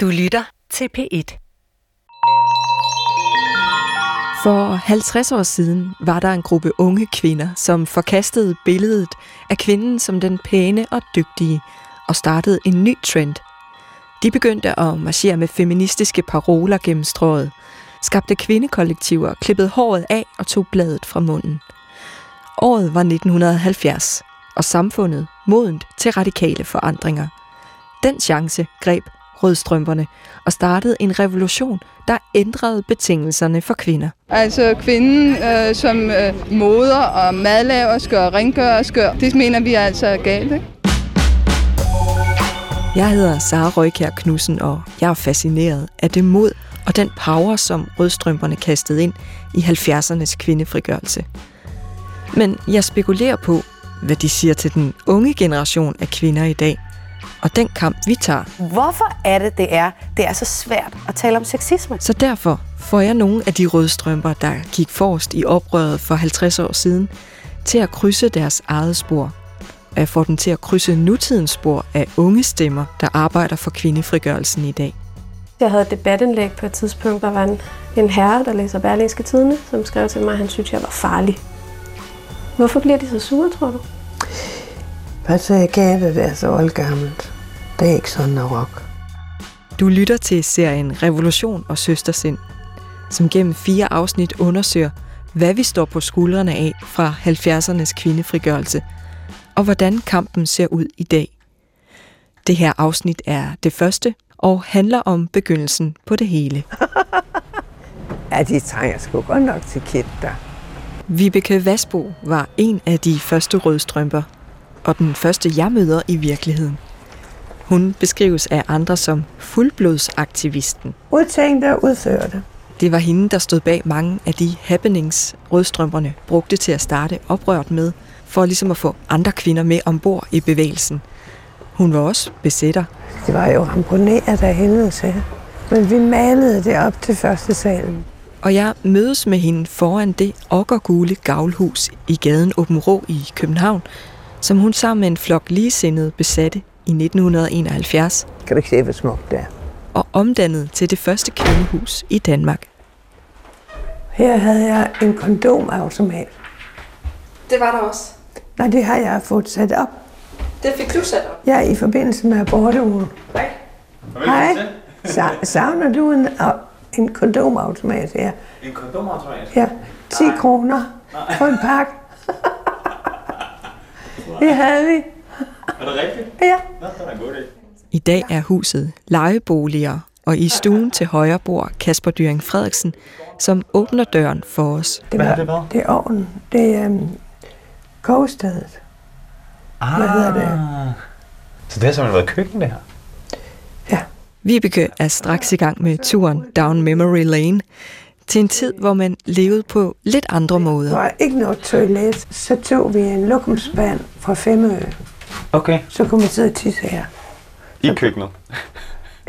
Du lytter til P1. For 50 år siden var der en gruppe unge kvinder, som forkastede billedet af kvinden som den pæne og dygtige og startede en ny trend. De begyndte at marchere med feministiske paroler gennem strået, skabte kvindekollektiver, klippede håret af og tog bladet fra munden. Året var 1970, og samfundet modent til radikale forandringer. Den chance greb rødstrømperne og startede en revolution, der ændrede betingelserne for kvinder. Altså kvinden øh, som øh, moder og madlaverske og rengørerske, det mener vi altså er galt, ikke? Jeg hedder Sara Røykær Knudsen, og jeg er fascineret af det mod og den power, som rødstrømperne kastede ind i 70'ernes kvindefrigørelse. Men jeg spekulerer på, hvad de siger til den unge generation af kvinder i dag, og den kamp, vi tager. Hvorfor er det, det er, det er så svært at tale om sexisme? Så derfor får jeg nogle af de røde strømper, der gik forrest i oprøret for 50 år siden, til at krydse deres eget spor. Og jeg får dem til at krydse nutidens spor af unge stemmer, der arbejder for kvindefrigørelsen i dag. Jeg havde et debatindlæg på et tidspunkt, der var en, en herre, der læser Berlingske Tidene, som skrev til mig, at han synes, jeg var farlig. Hvorfor bliver de så sure, tror du? Patriarkatet er så oldgammelt. Det er ikke sådan at rock. Du lytter til serien Revolution og Søstersind, som gennem fire afsnit undersøger, hvad vi står på skuldrene af fra 70'ernes kvindefrigørelse, og hvordan kampen ser ud i dag. Det her afsnit er det første, og handler om begyndelsen på det hele. ja, de trænger sgu godt nok til der. Vibeke Vasbo var en af de første rødstrømper, og den første jeg møder i virkeligheden. Hun beskrives af andre som fuldblodsaktivisten. Udtænkt og udførte. Det var hende, der stod bag mange af de happenings, rødstrømperne brugte til at starte oprørt med, for ligesom at få andre kvinder med ombord i bevægelsen. Hun var også besætter. Det var jo ramponeret af helvede til. Men vi malede det op til første salen. Og jeg mødes med hende foran det okkergule gavlhus i gaden Åben Rå i København, som hun sammen med en flok ligesindede besatte i 1971. Kan du ikke se, hvor smukt det er? Og omdannet til det første kvindehus i Danmark. Her havde jeg en kondomautomat. Det var der også. Nej, det har jeg fået sat op. Det fik du sat op? Ja, i forbindelse med abortugen. Nej. Hej. Sa- savner du en, en kondomautomat her? En kondomautomat? Ja, 10 Nej. kroner for en pakke. Det havde vi. Er det rigtigt? Ja. Nå, det var en god. I dag er huset lejeboliger, og i stuen til højre bor Kasper Dyring Frederiksen, som åbner døren for os. Det, var, det, hvad? det er ovnen. Det er um, kogestedet. Ah, Hvad hedder det? Så det har simpelthen været køkken, det her? Ja. Vibeke er straks i gang med turen down memory lane til en tid, hvor man levede på lidt andre måder. Der var ikke noget toilet. Så tog vi en lokumsband fra Femø. Okay. Så kunne man sidde og tisse her. I køkkenet?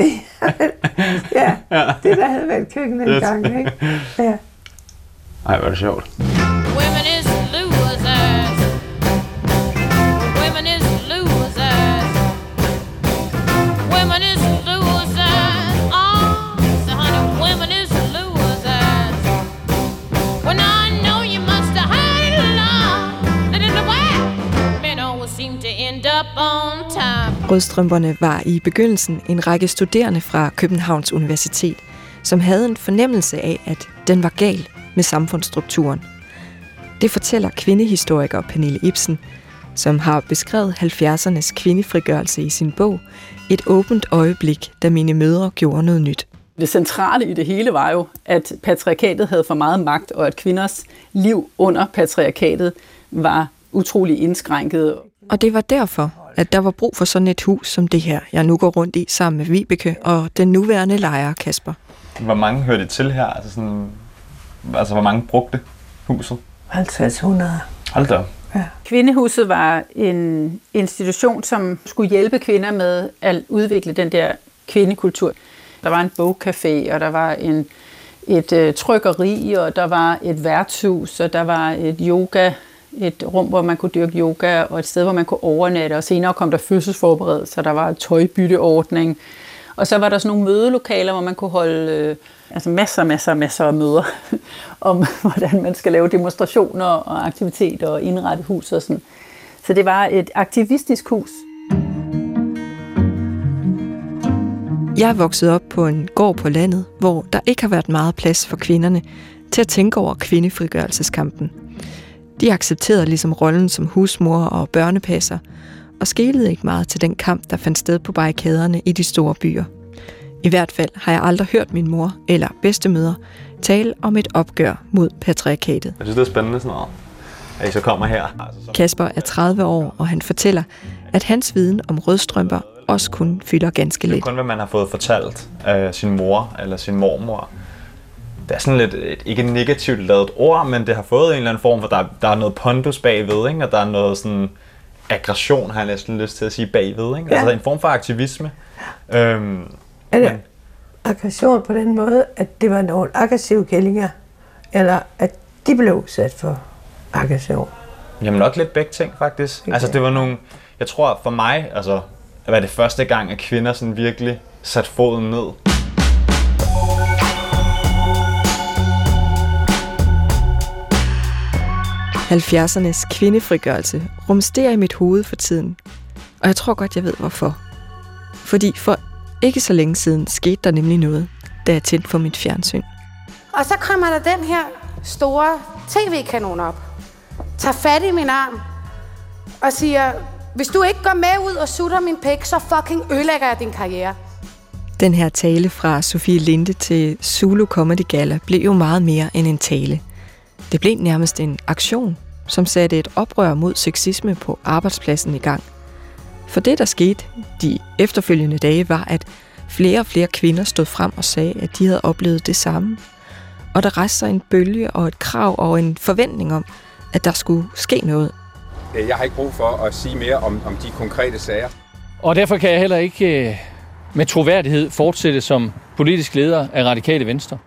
ja, det der havde været køkken en gang, ikke? Ja. Ej, hvor er det sjovt. Rødstrømperne var i begyndelsen en række studerende fra Københavns Universitet, som havde en fornemmelse af, at den var gal med samfundsstrukturen. Det fortæller kvindehistoriker Pernille Ibsen, som har beskrevet 70'ernes kvindefrigørelse i sin bog Et åbent øjeblik, da mine mødre gjorde noget nyt. Det centrale i det hele var jo, at patriarkatet havde for meget magt, og at kvinders liv under patriarkatet var utrolig indskrænket. Og det var derfor, at der var brug for sådan et hus som det her, jeg nu går rundt i sammen med Vibeke og den nuværende lejer Kasper. Hvor mange hørte til her? Altså, sådan, altså hvor mange brugte huset? 50-100. Hold da. Ja. Kvindehuset var en institution, som skulle hjælpe kvinder med at udvikle den der kvindekultur. Der var en bogcafé, og der var en, et øh, trykkeri, og der var et værtshus, og der var et yoga, et rum, hvor man kunne dyrke yoga, og et sted, hvor man kunne overnatte, og senere kom der fødselsforberedelse, der var tøjbytteordning, Og så var der sådan nogle mødelokaler, hvor man kunne holde øh, altså masser, masser, masser af møder om, hvordan man skal lave demonstrationer og aktiviteter og indrette hus og sådan. Så det var et aktivistisk hus. Jeg er vokset op på en gård på landet, hvor der ikke har været meget plads for kvinderne til at tænke over kvindefrigørelseskampen. De accepterede ligesom rollen som husmor og børnepasser, og skelede ikke meget til den kamp, der fandt sted på barrikaderne i de store byer. I hvert fald har jeg aldrig hørt min mor eller bedstemøder tale om et opgør mod patriarkatet. Jeg synes, det er spændende sådan noget, at I så kommer her. Kasper er 30 år, og han fortæller, at hans viden om rødstrømper også kun fylder ganske Det er lidt. kun, hvad man har fået fortalt af sin mor eller sin mormor. Det er sådan lidt, et, ikke et negativt lavet ord, men det har fået en eller anden form for, der, der er noget pondus bagved, ikke? og der er noget sådan aggression, har jeg næsten lyst til at sige bagved. Ikke? Ja. Altså en form for aktivisme. Øhm, Eller Men- aggression på den måde, at det var nogle aggressive kællinger, eller at de blev udsat for aggression. Jamen nok lidt begge ting, faktisk. Okay. Altså det var nogle, jeg tror for mig, altså, at var det første gang, at kvinder sådan virkelig satte foden ned. – 70'ernes kvindefrigørelse rumsterer i mit hoved for tiden. Og jeg tror godt, jeg ved hvorfor. Fordi for ikke så længe siden skete der nemlig noget, da jeg tændte for mit fjernsyn. Og så kommer der den her store tv-kanon op. Tager fat i min arm og siger, hvis du ikke går med ud og sutter min pik, så fucking ødelægger jeg din karriere. Den her tale fra Sofie Linde til Zulu Comedy Gala blev jo meget mere end en tale. Det blev nærmest en aktion, som satte et oprør mod sexisme på arbejdspladsen i gang. For det, der skete de efterfølgende dage, var, at flere og flere kvinder stod frem og sagde, at de havde oplevet det samme. Og der rejste sig en bølge og et krav og en forventning om, at der skulle ske noget. Jeg har ikke brug for at sige mere om, om de konkrete sager. Og derfor kan jeg heller ikke øh, med troværdighed fortsætte som politisk leder af Radikale Venstre.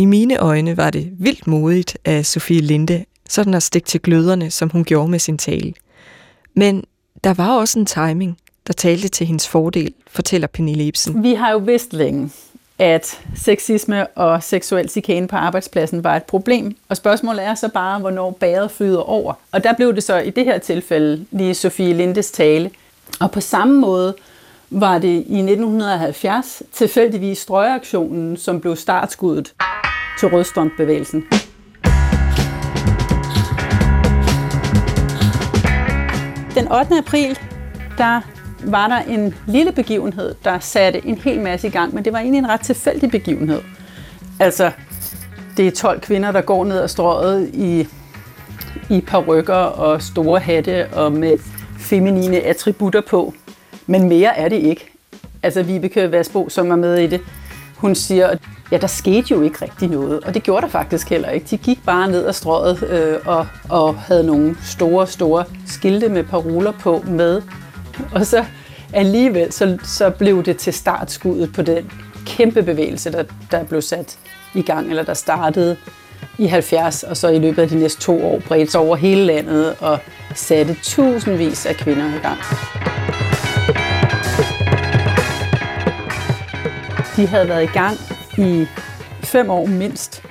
I mine øjne var det vildt modigt af Sofie Linde, sådan at stikke til gløderne, som hun gjorde med sin tale. Men der var også en timing, der talte til hendes fordel, fortæller Pernille Ibsen. Vi har jo vidst længe, at sexisme og seksuel chikane på arbejdspladsen var et problem. Og spørgsmålet er så bare, hvornår bæret flyder over. Og der blev det så i det her tilfælde lige Sofie Lindes tale. Og på samme måde var det i 1970 tilfældigvis strøgeaktionen, som blev startskuddet til rødstrømbevægelsen. Den 8. april, der var der en lille begivenhed, der satte en hel masse i gang, men det var egentlig en ret tilfældig begivenhed. Altså, det er 12 kvinder, der går ned ad strøget i, i parrykker og store hatte og med feminine attributter på. Men mere er det ikke. Altså, Vibeke Vasbo, som er med i det, hun siger, ja, der skete jo ikke rigtig noget. Og det gjorde der faktisk heller ikke. De gik bare ned ad strøget øh, og, og havde nogle store, store skilte med paroler på med. Og så alligevel, så, så blev det til startskuddet på den kæmpe bevægelse, der, der blev sat i gang, eller der startede i 70, og så i løbet af de næste to år bredte sig over hele landet og satte tusindvis af kvinder i gang. De havde været i gang i fem år mindst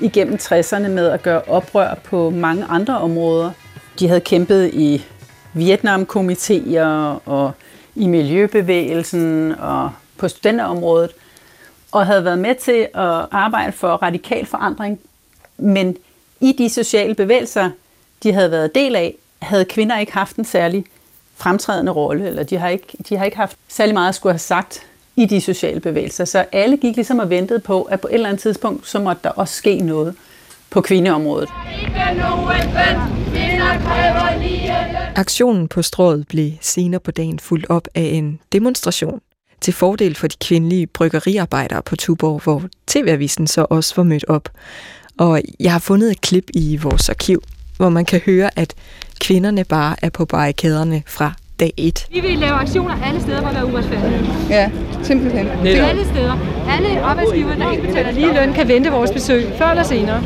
igennem 60'erne med at gøre oprør på mange andre områder. De havde kæmpet i Vietnamkomiteer og i miljøbevægelsen og på studenterområdet, og havde været med til at arbejde for radikal forandring. Men i de sociale bevægelser, de havde været del af, havde kvinder ikke haft en særlig fremtrædende rolle, eller de har ikke, de har ikke haft særlig meget at skulle have sagt i de sociale bevægelser. Så alle gik ligesom og ventede på, at på et eller andet tidspunkt, så måtte der også ske noget på kvindeområdet. Aktionen på strået blev senere på dagen fuldt op af en demonstration til fordel for de kvindelige bryggeriarbejdere på Tuborg, hvor TV-avisen så også var mødt op. Og jeg har fundet et klip i vores arkiv, hvor man kan høre, at kvinderne bare er på barrikaderne fra dag 1. Vi vil lave aktioner alle steder, hvor der er uretfærdighed. Ja, simpelthen. Det alle steder. Alle arbejdsgivere, der ikke betaler lige løn, kan vente vores besøg, før eller senere.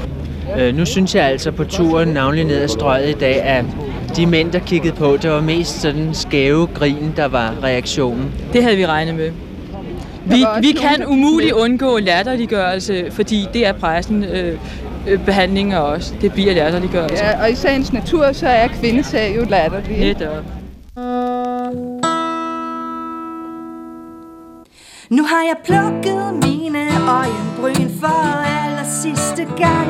Øh, nu synes jeg altså på turen, navnlig ned ad strøget i dag, at de mænd, der kiggede på, det var mest sådan skæve grin, der var reaktionen. Det havde vi regnet med. Vi, også vi kan umuligt undgå latterliggørelse, fordi det er pressen øh, øh, behandling af os. Det bliver latterliggørelse. Ja, og i sagens natur, så er kvindesag jo latterlig. Netop. Nu har jeg plukket mine øjenbryn for aller sidste gang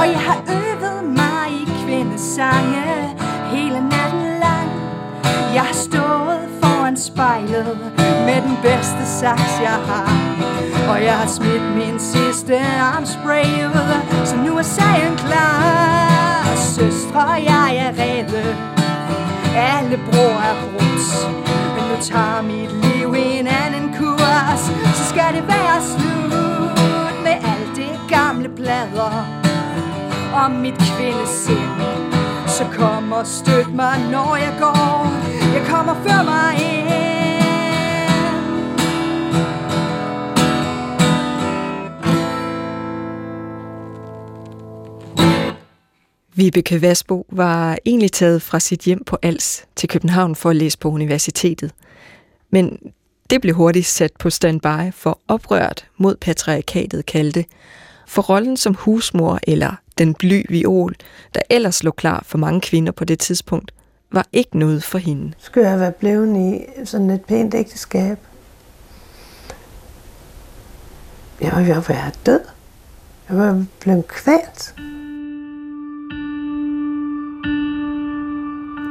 Og jeg har øvet mig i kvindesange hele natten lang. Jeg har stået foran spejlet med den bedste saks jeg har Og jeg har smidt min sidste armspray ud Så nu er sagen klar. Søstre, jeg er rede alle broer er brudt. Men nu tager mit liv en anden kurs. Så skal det være slut med alt det gamle plader. Om mit kvindesind Så kom og støt mig, når jeg går. Jeg kommer før mig ind. Vibeke Vasbo var egentlig taget fra sit hjem på Als til København for at læse på universitetet. Men det blev hurtigt sat på standby for oprørt mod patriarkatet kaldte. For rollen som husmor eller den bly viol, der ellers lå klar for mange kvinder på det tidspunkt, var ikke noget for hende. Skulle jeg være blevet i sådan et pænt ægteskab? Jeg var ved at være død. Jeg var blevet kvalt.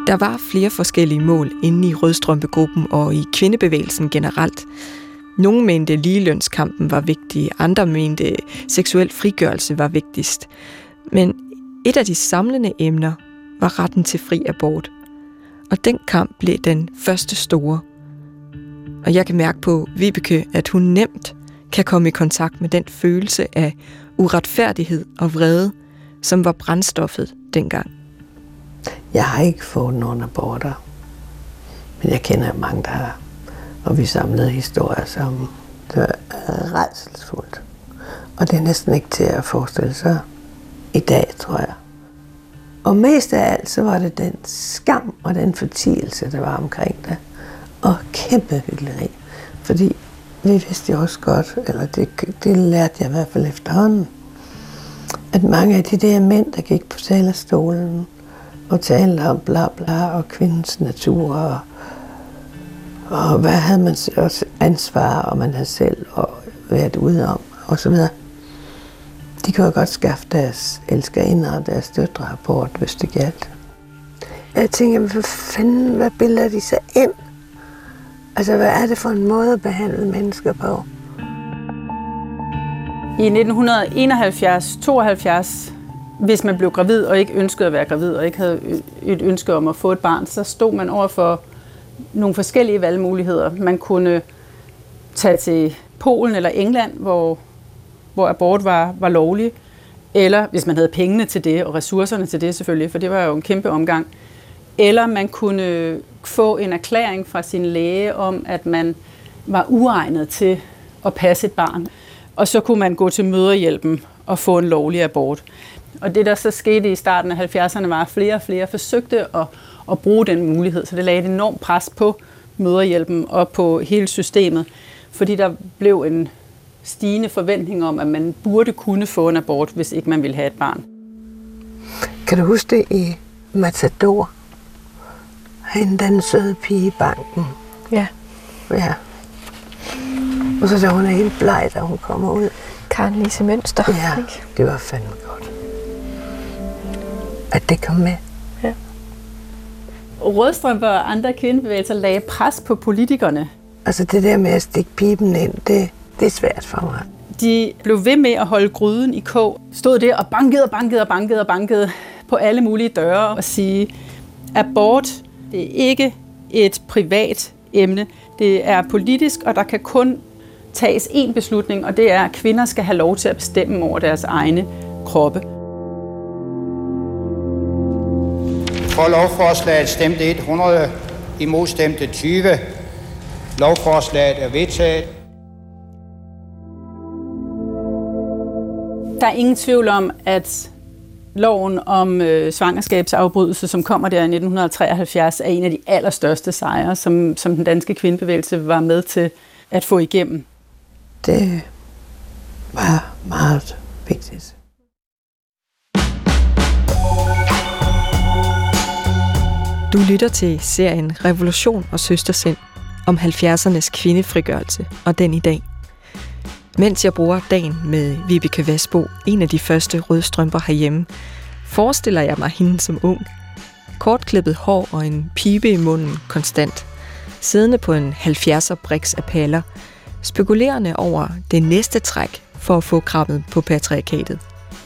Der var flere forskellige mål inde i Rødstrømpegruppen og i kvindebevægelsen generelt. Nogle mente ligelønskampen var vigtig, andre mente seksuel frigørelse var vigtigst. Men et af de samlende emner var retten til fri abort. Og den kamp blev den første store. Og jeg kan mærke på Vibeke, at hun nemt kan komme i kontakt med den følelse af uretfærdighed og vrede, som var brændstoffet dengang. Jeg har ikke fået nogen aborter. Men jeg kender mange, der har. Og vi samlede historier som det var redselsfuldt. Og det er næsten ikke til at forestille sig i dag, tror jeg. Og mest af alt, så var det den skam og den fortielse, der var omkring det. Og kæmpe hyggeleri. Fordi vi vidste jo også godt, eller det, det lærte jeg i hvert fald efterhånden, at mange af de der mænd, der gik på talerstolen, og talte om bla bla og kvindens natur og, og hvad havde man også ansvar, og man havde selv og været ude om og så videre. De kunne jo godt skaffe deres elskerinder og deres døtre abort, hvis det galt. Jeg tænker, hvad fanden, hvad bilder de sig ind? Altså, hvad er det for en måde at behandle mennesker på? I 1971-72, hvis man blev gravid og ikke ønskede at være gravid og ikke havde et ønske om at få et barn, så stod man over for nogle forskellige valgmuligheder. Man kunne tage til Polen eller England, hvor, hvor abort var, var lovlig, eller hvis man havde pengene til det og ressourcerne til det selvfølgelig, for det var jo en kæmpe omgang. Eller man kunne få en erklæring fra sin læge om, at man var uegnet til at passe et barn. Og så kunne man gå til møderhjælpen og få en lovlig abort. Og det, der så skete i starten af 70'erne, var, at flere og flere forsøgte at, at bruge den mulighed. Så det lagde et enormt pres på møderhjælpen og på hele systemet. Fordi der blev en stigende forventning om, at man burde kunne få en abort, hvis ikke man ville have et barn. Kan du huske det i Matador? Hende, den søde pige i banken. Ja. Ja. Og så da hun er helt bleg, da hun kommer ud. Karen Lise Mønster. Ja, ikke? det var fandme godt. At det kom med. Ja. Rødstrømper og andre kvindebevægelser lagde pres på politikerne. Altså det der med at stikke pipen ind, det, det er svært for mig. De blev ved med at holde gryden i kog. Stod der og bankede og bankede og bankede og bankede på alle mulige døre og sige, abort, det er ikke et privat emne. Det er politisk, og der kan kun tages én beslutning, og det er, at kvinder skal have lov til at bestemme over deres egne kroppe. For lovforslaget stemte 100, imod stemte 20. Lovforslaget er vedtaget. Der er ingen tvivl om, at loven om øh, svangerskabsafbrydelse, som kommer der i 1973, er en af de allerstørste sejre, som, som den danske kvindebevægelse var med til at få igennem. det var meget vigtigt. Du lytter til serien Revolution og Søstersind om 70'ernes kvindefrigørelse og den i dag. Mens jeg bruger dagen med Vibeke Vasbo, en af de første rødstrømper herhjemme, forestiller jeg mig hende som ung. Kortklippet hår og en pibe i munden konstant. Siddende på en 70'er briks af paller, spekulerende over det næste træk for at få krabben på patriarkatet.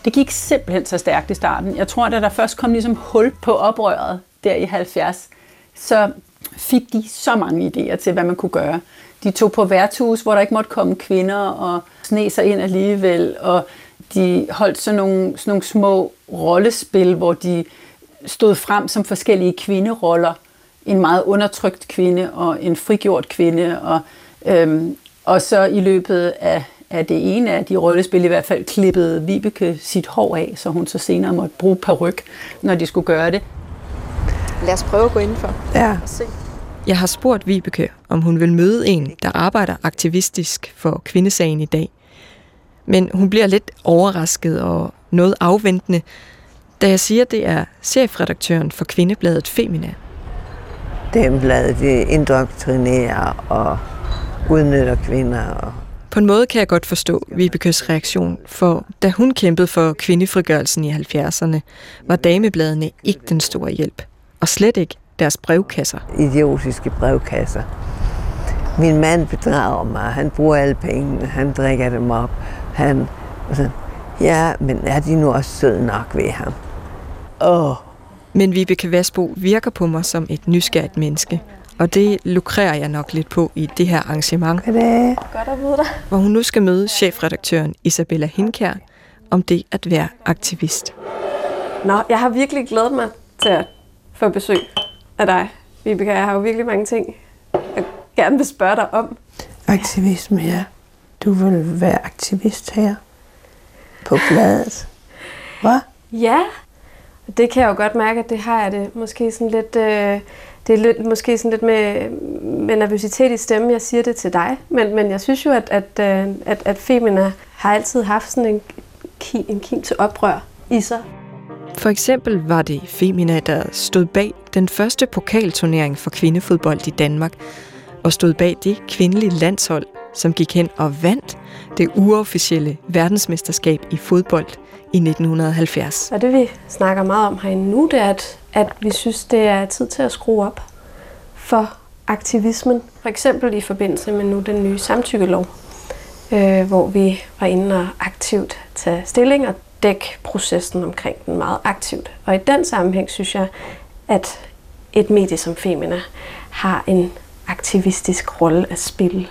Det gik simpelthen så stærkt i starten. Jeg tror, da der først kom ligesom hul på oprøret der i 70, så fik de så mange idéer til, hvad man kunne gøre. De tog på værtshus, hvor der ikke måtte komme kvinder, og sne sig ind alligevel, og de holdt sådan nogle, sådan nogle små rollespil, hvor de stod frem som forskellige kvinderoller. En meget undertrykt kvinde og en frigjort kvinde. Og, øhm, og så i løbet af, af det ene af de rollespil i hvert fald klippede Vibeke sit hår af, så hun så senere måtte bruge peruk, når de skulle gøre det. Lad os prøve at gå indenfor Ja. og se. Jeg har spurgt Vibeke, om hun vil møde en, der arbejder aktivistisk for kvindesagen i dag. Men hun bliver lidt overrasket og noget afventende, da jeg siger, at det er chefredaktøren for kvindebladet Femina. Det bladet de indoktrinerer og udnytter kvinder. Og På en måde kan jeg godt forstå Vibekes reaktion, for da hun kæmpede for kvindefrigørelsen i 70'erne, var damebladene ikke den store hjælp, og slet ikke deres brevkasser. idiotiske brevkasser. Min mand bedrager mig. Han bruger alle pengene. Han drikker dem op. Han, så, ja, men er de nu også søde nok ved ham? Åh, Men Vibeke Vasbo virker på mig som et nysgerrigt menneske, og det lukrerer jeg nok lidt på i det her arrangement, Goddag. Godt at møde dig. hvor hun nu skal møde chefredaktøren Isabella Hinkær om det at være aktivist. Nå, jeg har virkelig glædet mig til at få besøg af dig, Vibeke. Jeg har jo virkelig mange ting, jeg gerne vil spørge dig om. aktivisme, ja. Du vil være aktivist her på bladet. Hvad? Ja, det kan jeg jo godt mærke, at det har jeg det måske sådan lidt... Øh, det er lidt, måske sådan lidt med, med nervøsitet i stemmen, jeg siger det til dig. Men, men jeg synes jo, at, at, øh, at, at Femina har altid haft sådan en, en kim til oprør i sig. For eksempel var det Femina, der stod bag den første pokalturnering for kvindefodbold i Danmark, og stod bag det kvindelige landshold, som gik hen og vandt det uofficielle verdensmesterskab i fodbold i 1970. Og det vi snakker meget om herinde nu, det er, at, at vi synes, det er tid til at skrue op for aktivismen. For eksempel i forbindelse med nu den nye samtykkelov, øh, hvor vi var inde og aktivt tage stilling og dække processen omkring den meget aktivt. Og i den sammenhæng synes jeg, at et medie som Femina har en aktivistisk rolle at spille.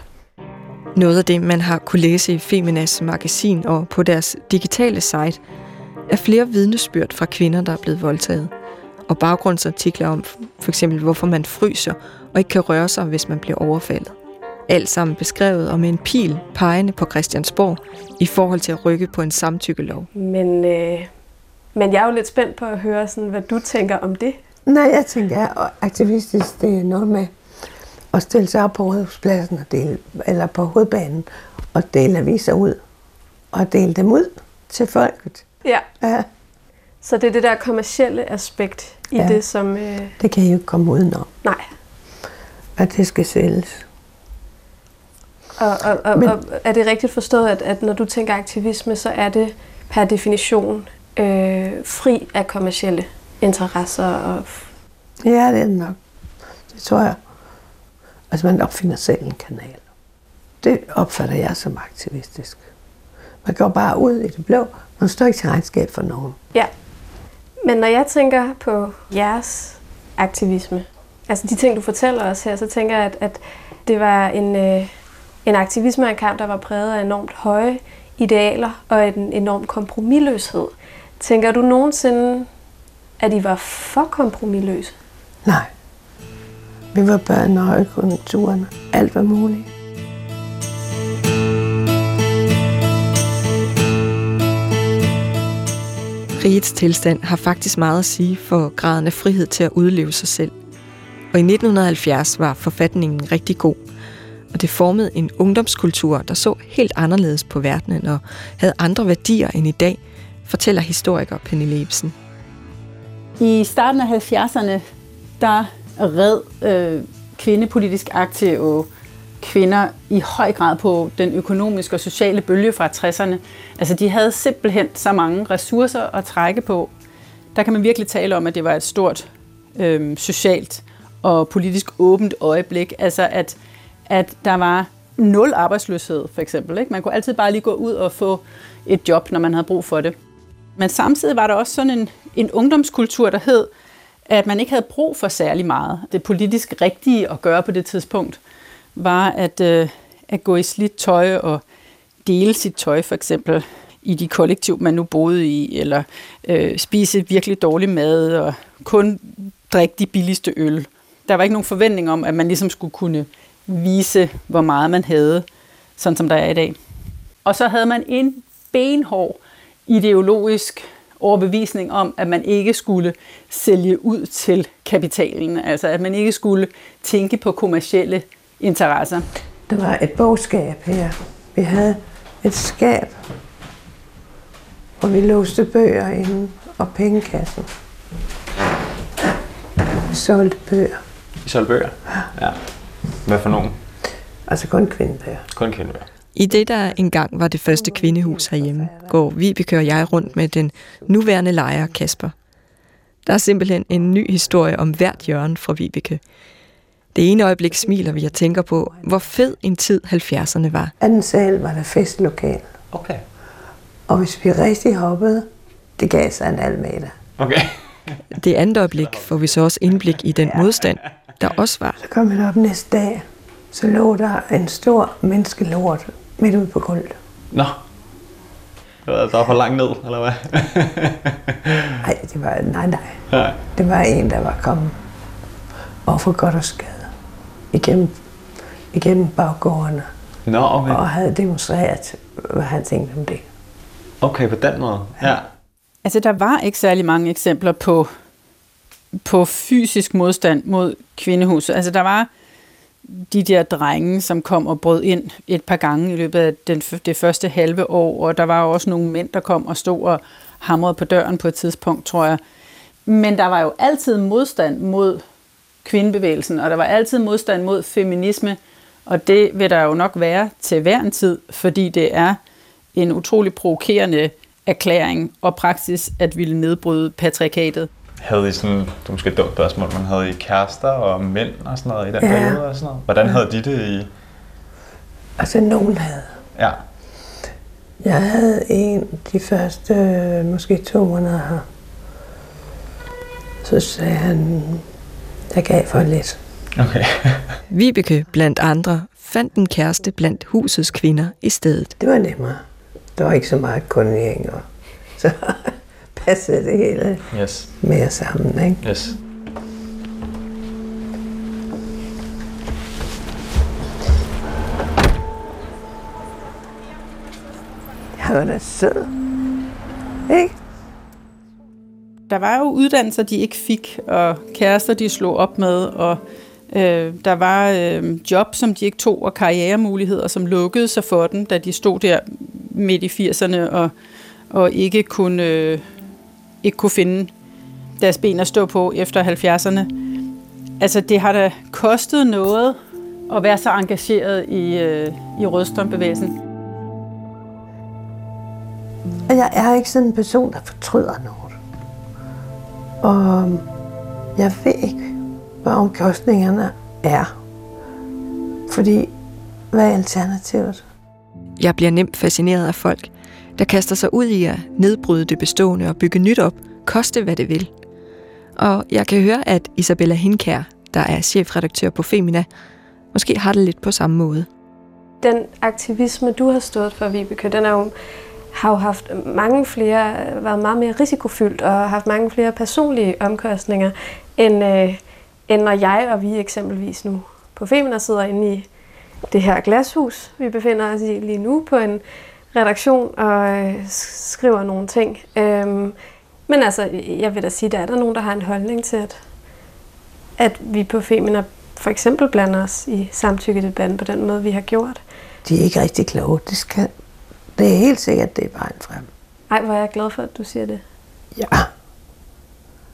Noget af det, man har kunne læse i Feminas magasin og på deres digitale site, er flere vidnesbyrd fra kvinder, der er blevet voldtaget. Og baggrundsartikler om for eksempel, hvorfor man fryser og ikke kan røre sig, hvis man bliver overfaldet. Alt sammen beskrevet og med en pil pegende på Christiansborg i forhold til at rykke på en samtykkelov. Men, øh, men jeg er jo lidt spændt på at høre, sådan, hvad du tænker om det. Nej, jeg tænker, at aktivistisk, det er noget med at stille sig op på rådhuspladsen og dele, eller på hovedbanen og dele aviser ud. Og dele dem ud til folket. Ja. Ja, Så det er det der kommercielle aspekt i Ja. det, som... Øh, det kan I jo ikke komme udenom, nej. at det skal sælges. Og, og, og, Men- og er det rigtigt forstået, at, at når du tænker aktivisme, så er det per definition øh, fri af kommercielle interesser? Og, Ja, det er det nok. Det tror jeg. Altså, man opfinder selv en kanal. Det opfatter jeg som aktivistisk. Man går bare ud i det blå. Man står ikke til regnskab for nogen. ja. Men når jeg tænker på jeres aktivisme, altså de ting, du fortæller os her, så tænker jeg, at, at det var en, øh, en aktivisme og en kamp, der var præget af enormt høje idealer og en enorm kompromilløshed. Tænker du nogensinde, at I var for kompromilløse? Nej. Vi var børn og højkonjunkturerne. Alt var muligt. Rigets tilstand har faktisk meget at sige for graden af frihed til at udleve sig selv. Og i 1970 var forfatningen rigtig god, og det formede en ungdomskultur, der så helt anderledes på verdenen og havde andre værdier end i dag, fortæller historiker Pernille Ebsen. I starten af 70'erne, der red øh, kvindepolitisk aktive kvinder i høj grad på den økonomiske og sociale bølge fra 60'erne. Altså de havde simpelthen så mange ressourcer at trække på. Der kan man virkelig tale om, at det var et stort øh, socialt og politisk åbent øjeblik. Altså at, at der var nul arbejdsløshed for eksempel. Ikke? Man kunne altid bare lige gå ud og få et job, når man havde brug for det. Men samtidig var der også sådan en, en ungdomskultur, der hed, at man ikke havde brug for særlig meget. Det politisk rigtige at gøre på det tidspunkt var at, øh, at gå i slidt tøj og dele sit tøj for eksempel i de kollektiv, man nu boede i, eller øh, spise virkelig dårlig mad og kun drikke de billigste øl. Der var ikke nogen forventning om, at man ligesom skulle kunne vise, hvor meget man havde, sådan som der er i dag. Og så havde man en benhård ideologisk overbevisning om, at man ikke skulle sælge ud til kapitalen, altså at man ikke skulle tænke på kommercielle interesser. Der var et bogskab her. Vi havde et skab, hvor vi låste bøger inde og pengekassen. Vi solgte bøger. I solgte bøger? Ja. Hvad for nogen? Altså kun kvindebøger. Kun kvindebøger. I det, der engang var det første kvindehus herhjemme, går Vibeke og jeg rundt med den nuværende lejer Kasper. Der er simpelthen en ny historie om hvert hjørne fra Vibeke. Det ene øjeblik smiler vi og tænker på, hvor fed en tid 70'erne var. Anden sal var der festlokal. Okay. Og hvis vi rigtig hoppede, det gav sig en meter. Okay. Det andet øjeblik får vi så også indblik i den modstand, der også var. Så kom jeg op næste dag, så lå der en stor menneskelort midt ude på gulvet. Nå. Det var, der var for langt ned, eller hvad? Nej, det var, nej, nej. Nej. Det var en, der var kommet og for godt og skade igennem, igennem baggårdene. Nå, okay. Og havde demonstreret, hvad han tænkte om det. Okay, på den måde. Ja. Altså, der var ikke særlig mange eksempler på, på fysisk modstand mod kvindehuset. Altså, der var de der drenge, som kom og brød ind et par gange i løbet af den, det første halve år, og der var også nogle mænd, der kom og stod og hamrede på døren på et tidspunkt, tror jeg. Men der var jo altid modstand mod kvindebevægelsen, og der var altid modstand mod feminisme, og det vil der jo nok være til hver en tid, fordi det er en utrolig provokerende erklæring og praksis at ville nedbryde patriarkatet. Havde I sådan, det er måske et dumt spørgsmål, men havde I kærester og mænd og sådan noget i den Ja. periode og sådan noget? Hvordan havde de det i... Altså, nogen havde. Ja. Jeg havde en de første, måske to måneder her. Så sagde han, jeg gav for lidt. Okay. Vibeke blandt andre fandt en kæreste blandt husets kvinder i stedet. Det var nemmere. Der var ikke så meget koordinering, og så passede det hele Yes. mere sammen, ikke? Yes. Jeg var da sød. Ikke? Der var jo uddannelser, de ikke fik, og kærester, de slog op med, og øh, der var øh, job, som de ikke tog, og karrieremuligheder, som lukkede sig for dem, da de stod der midt i 80'erne og, og ikke, kunne, øh, ikke kunne finde deres ben at stå på efter 70'erne. Altså, det har da kostet noget at være så engageret i, øh, i rødstrømbevægelsen. Og jeg er ikke sådan en person, der fortryder noget. Og jeg ved ikke, hvad omkostningerne er. Fordi, hvad er alternativet? Jeg bliver nemt fascineret af folk, der kaster sig ud i at nedbryde det bestående og bygge nyt op, koste hvad det vil. Og jeg kan høre, at Isabella Hinkær, der er chefredaktør på Femina, måske har det lidt på samme måde. Den aktivisme, du har stået for, Vibeke, den er jo, har jo haft mange flere, været meget mere risikofyldt og haft mange flere personlige omkostninger, end, øh, end når jeg og vi eksempelvis nu på Femina sidder inde i det her glashus, vi befinder os i lige nu på en redaktion og øh, skriver nogle ting. Øhm, men altså, jeg vil da sige, der er der nogen, der har en holdning til, at, at vi på Femina for eksempel blander os i samtykkedebatten på den måde, vi har gjort. De er ikke rigtig kloge. Det, skal, det er helt sikkert, det er vejen frem. Ej, hvor er jeg glad for, at du siger det. Ja.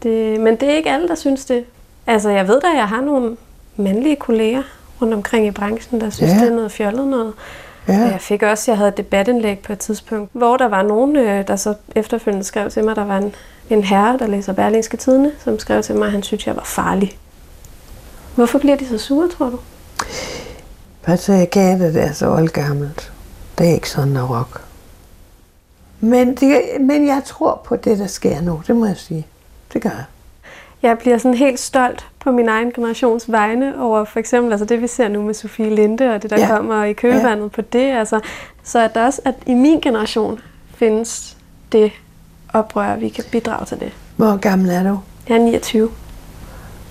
det. Men det er ikke alle, der synes det. Altså, jeg ved da, at jeg har nogle mandlige kolleger rundt omkring i branchen, der synes, Ja. det er noget fjollet noget. Ja. Og jeg fik også, jeg havde et debatindlæg på et tidspunkt, hvor der var nogen, øh, der så efterfølgende skrev til mig, der var en, en herre, der læser Berlingske Tidene, som skrev til mig, at han synes, jeg var farlig. Hvorfor bliver de så sure, tror du? Patriarkatet er så oldgammelt. Det er ikke sådan noget rock. Men, det, men jeg tror på det, der sker nu. Det må jeg sige. Det gør jeg. Jeg bliver sådan helt stolt på min egen generations vegne over for eksempel altså det, vi ser nu med Sofie Linde og det, der Ja. kommer i kølvandet ja. på det. Altså, så at der også at i min generation findes det oprør, vi kan bidrage til det. Hvor gammel er du? Jeg er 29.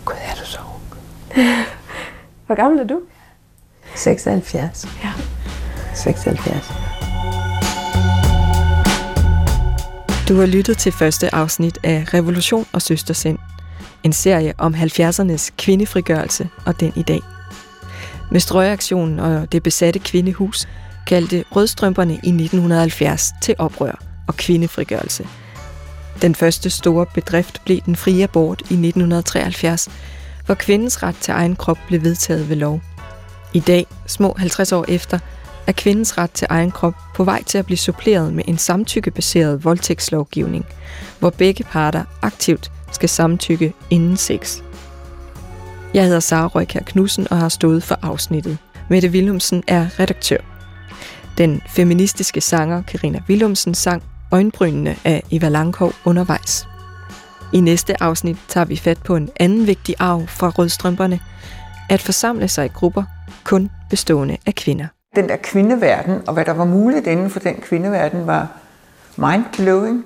Gud, er du så ung? Hvor gammel er du? 76. Ja. 76. Du har lyttet til første afsnit af Revolution og Søstersind. En serie om 70'ernes kvindefrigørelse og den i dag. Med strøgeaktionen og det besatte kvindehus kaldte rødstrømperne i 1970 til oprør og kvindefrigørelse. Den første store bedrift blev den frie abort i 1973, hvor kvindens ret til egen krop blev vedtaget ved lov. I dag, små 50 år efter, er kvindens ret til egen krop på vej til at blive suppleret med en samtykkebaseret voldtægtslovgivning, hvor begge parter aktivt skal samtykke inden sex. Jeg hedder Sara Røykær Knudsen og har stået for afsnittet. Mette Willumsen er redaktør. Den feministiske sanger Karina Willumsen sang Øjenbrynene af Eva Langkov undervejs. I næste afsnit tager vi fat på en anden vigtig arv fra rødstrømperne, at forsamle sig i grupper, kun bestående af kvinder. Den der kvindeverden, og hvad der var muligt inden for den kvindeverden, var mind-blowing.